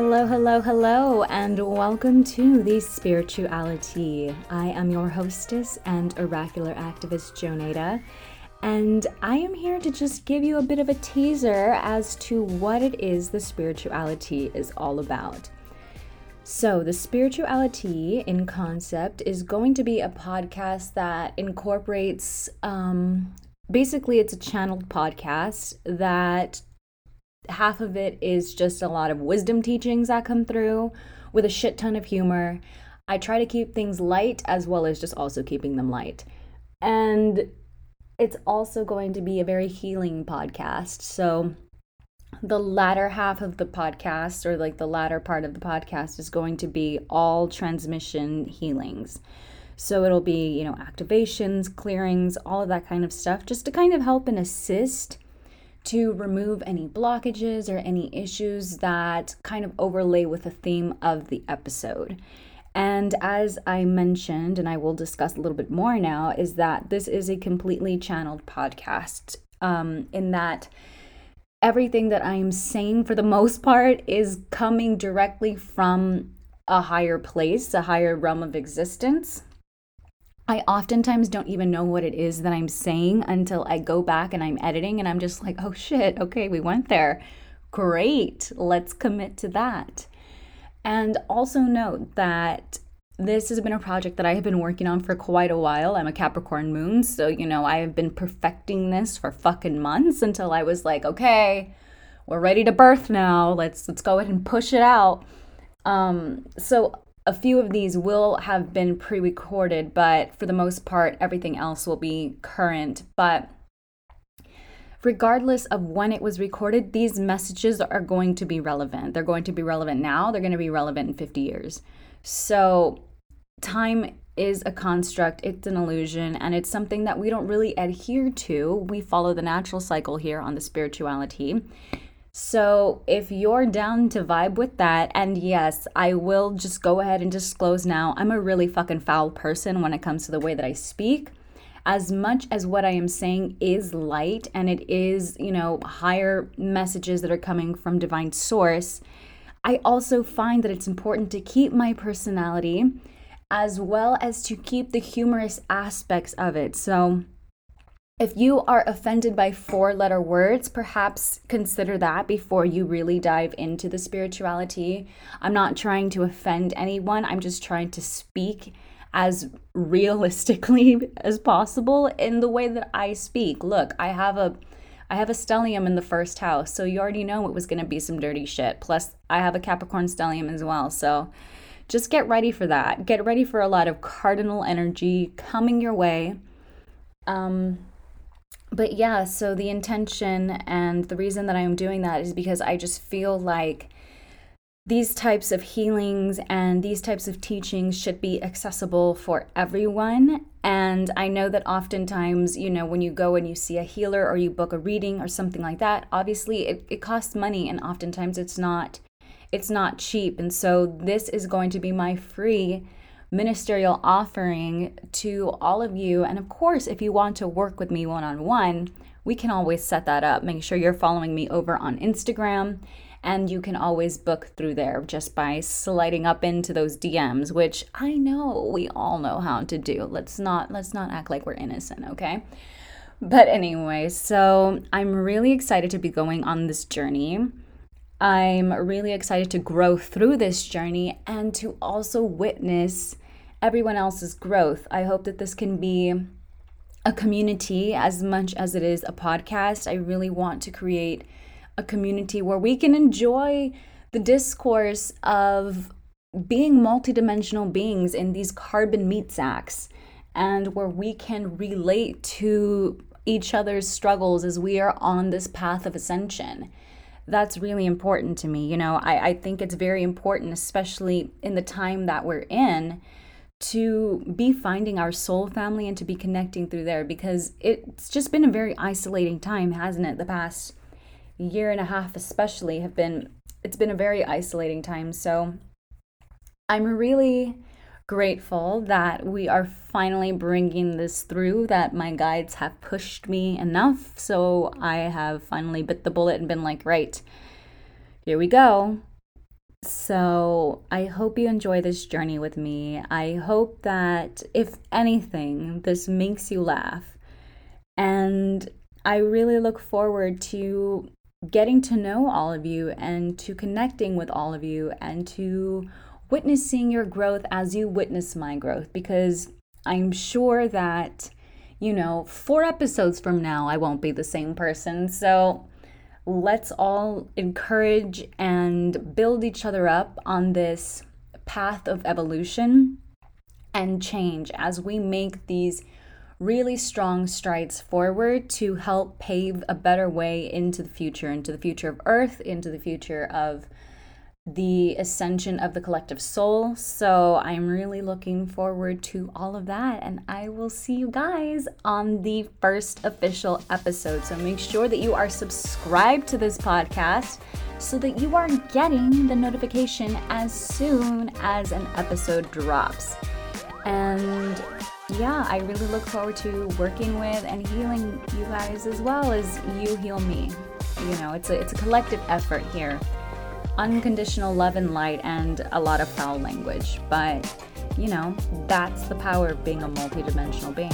Hello, hello, hello, and welcome to the SpiritualiTea. I am your hostess and oracular activist, Joneida, and I am here to just give you a bit of a teaser as to what it is the SpiritualiTea is all about. So, the SpiritualiTea in concept is going to be a podcast that incorporates um, basically, it's a channeled podcast that half of it is just a lot of wisdom teachings that come through with a shit ton of humor. I try to keep things light as well as just also keeping them light. And it's also going to be a very healing podcast. So, the latter half of the podcast, or like the latter part of the podcast, is going to be all transmission healings. So it'll be, you know, activations, clearings, all of that kind of stuff, just to kind of help and assist to remove any blockages or any issues that kind of overlay with the theme of the episode. And as I mentioned, and I will discuss a little bit more now, is that this is a completely channeled podcast um, in that everything that I'm saying for the most part is coming directly from a higher place, a higher realm of existence. I oftentimes don't even know what it is that I'm saying until I go back and I'm editing and I'm just like, oh shit, okay, we went there. Great, let's commit to that. And also note that this has been a project that I have been working on for quite a while. I'm a Capricorn moon, so you know, I have been perfecting this for fucking months until I was like, okay, we're ready to birth now. Let's let's go ahead and push it out. Um, so a few of these will have been pre recorded, but for the most part, everything else will be current. But regardless of when it was recorded, these messages are going to be relevant. They're going to be relevant now, they're going to be relevant in 50 years. So, time is a construct, it's an illusion, and it's something that we don't really adhere to. We follow the natural cycle here on the SpiritualiTea. So, if you're down to vibe with that, and yes, I will just go ahead and disclose now, I'm a really fucking foul person when it comes to the way that I speak. As much as what I am saying is light and it is, you know, higher messages that are coming from divine source, I also find that it's important to keep my personality as well as to keep the humorous aspects of it. So, if you are offended by four letter words, perhaps consider that before you really dive into the SpiritualiTea. I'm not trying to offend anyone, I'm just trying to speak as realistically as possible in the way that I speak. Look, I have a I have a stellium in the first house, so you already know it was going to be some dirty shit. Plus, I have a Capricorn stellium as well. So, just get ready for that. Get ready for a lot of cardinal energy coming your way. Um but yeah, so the intention and the reason that I'm doing that is because I just feel like these types of healings and these types of teachings should be accessible for everyone. And I know that oftentimes, you know, when you go and you see a healer or you book a reading or something like that, obviously it, it costs money and oftentimes it's not it's not cheap. And so this is going to be my free ministerial offering to all of you. And of course, if you want to work with me one on one, we can always set that up. Make sure you're following me over on Instagram. And you can always book through there just by sliding up into those DMs, which I know we all know how to do. Let's not let's not act like we're innocent, okay? But anyway, so I'm really excited to be going on this journey. I'm really excited to grow through this journey and to also witness everyone else's growth. I hope that this can be a community as much as it is a podcast. I really want to create a community where we can enjoy the discourse of being multidimensional beings in these carbon meat sacks and where we can relate to each other's struggles as we are on this path of ascension that's really important to me. You know, I, I think it's very important, especially in the time that we're in, to be finding our soul family and to be connecting through there because it's just been a very isolating time, hasn't it? The past year and a half, especially, have been, it's been a very isolating time. So I'm really grateful that we are finally bringing this through, that my guides have pushed me enough. So I have finally bit the bullet and been like, right, here we go. So, I hope you enjoy this journey with me. I hope that, if anything, this makes you laugh. And I really look forward to getting to know all of you and to connecting with all of you and to witnessing your growth as you witness my growth because I'm sure that, you know, four episodes from now, I won't be the same person. So let's all encourage and build each other up on this path of evolution and change as we make these really strong strides forward to help pave a better way into the future, into the future of Earth, into the future of the ascension of the collective soul. So I'm really looking forward to all of that. And I will see you guys on the first official episode. So make sure that you are subscribed to this podcast so that you are getting the notification as soon as an episode drops. And yeah, I really look forward to working with and healing you guys as well as you heal me. You know, it's a it's a collective effort here. Unconditional love and light and a lot of foul language, but you know, that's the power of being a multidimensional being.